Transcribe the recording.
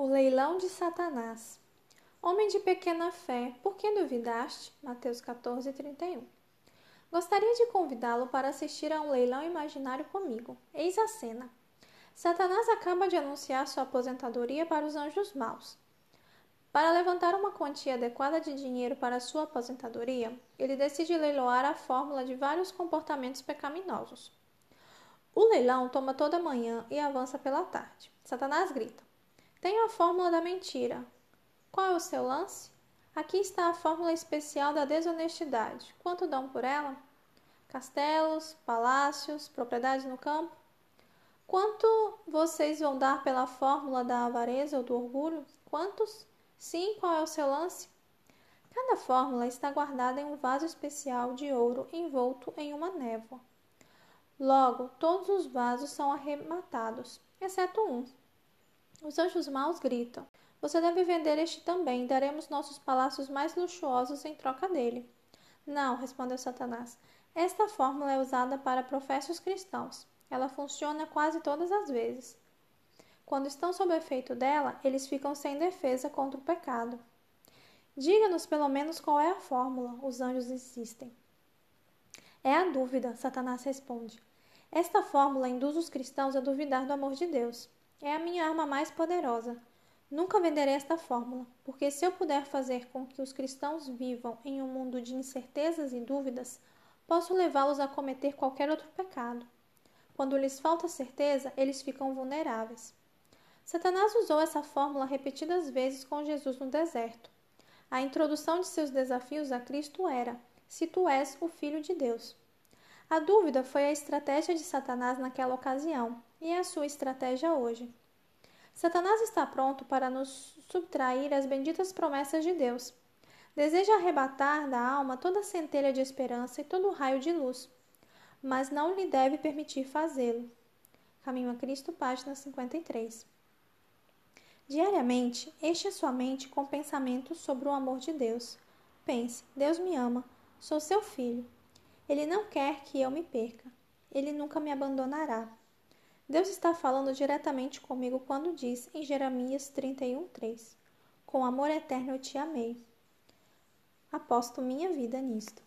O leilão de Satanás. Homem de pequena fé, por que duvidaste? Mateus 14, 31. Gostaria de convidá-lo para assistir a um leilão imaginário comigo. Eis a cena. Satanás acaba de anunciar sua aposentadoria para os anjos maus. Para levantar uma quantia adequada de dinheiro para sua aposentadoria, ele decide leiloar a fórmula de vários comportamentos pecaminosos. O leilão toma toda a manhã e avança pela tarde. Satanás grita: tenho a fórmula da mentira. Qual é o seu lance? Aqui está a fórmula especial da desonestidade. Quanto dão por ela? Castelos, palácios, propriedades no campo? Quanto vocês vão dar pela fórmula da avareza ou do orgulho? Quantos? Sim, qual é o seu lance? Cada fórmula está guardada em um vaso especial de ouro envolto em uma névoa. Logo, todos os vasos são arrematados, exceto um, os anjos maus gritam: Você deve vender este também, daremos nossos palácios mais luxuosos em troca dele. Não, respondeu Satanás. Esta fórmula é usada para professos cristãos. Ela funciona quase todas as vezes. Quando estão sob efeito dela, eles ficam sem defesa contra o pecado. Diga-nos pelo menos qual é a fórmula, os anjos insistem. É a dúvida, Satanás responde. Esta fórmula induz os cristãos a duvidar do amor de Deus. É a minha arma mais poderosa. Nunca venderei esta fórmula, porque se eu puder fazer com que os cristãos vivam em um mundo de incertezas e dúvidas, posso levá-los a cometer qualquer outro pecado. Quando lhes falta certeza, eles ficam vulneráveis. Satanás usou essa fórmula repetidas vezes com Jesus no deserto. A introdução de seus desafios a Cristo era: Se tu és o Filho de Deus. A dúvida foi a estratégia de Satanás naquela ocasião e a sua estratégia hoje. Satanás está pronto para nos subtrair as benditas promessas de Deus. Deseja arrebatar da alma toda a centelha de esperança e todo raio de luz, mas não lhe deve permitir fazê-lo. Caminho a Cristo, página 53. Diariamente, enche sua mente com pensamentos sobre o amor de Deus. Pense: Deus me ama, sou seu filho. Ele não quer que eu me perca. Ele nunca me abandonará. Deus está falando diretamente comigo quando diz em Jeremias 31:3: Com amor eterno eu te amei. Aposto minha vida nisto.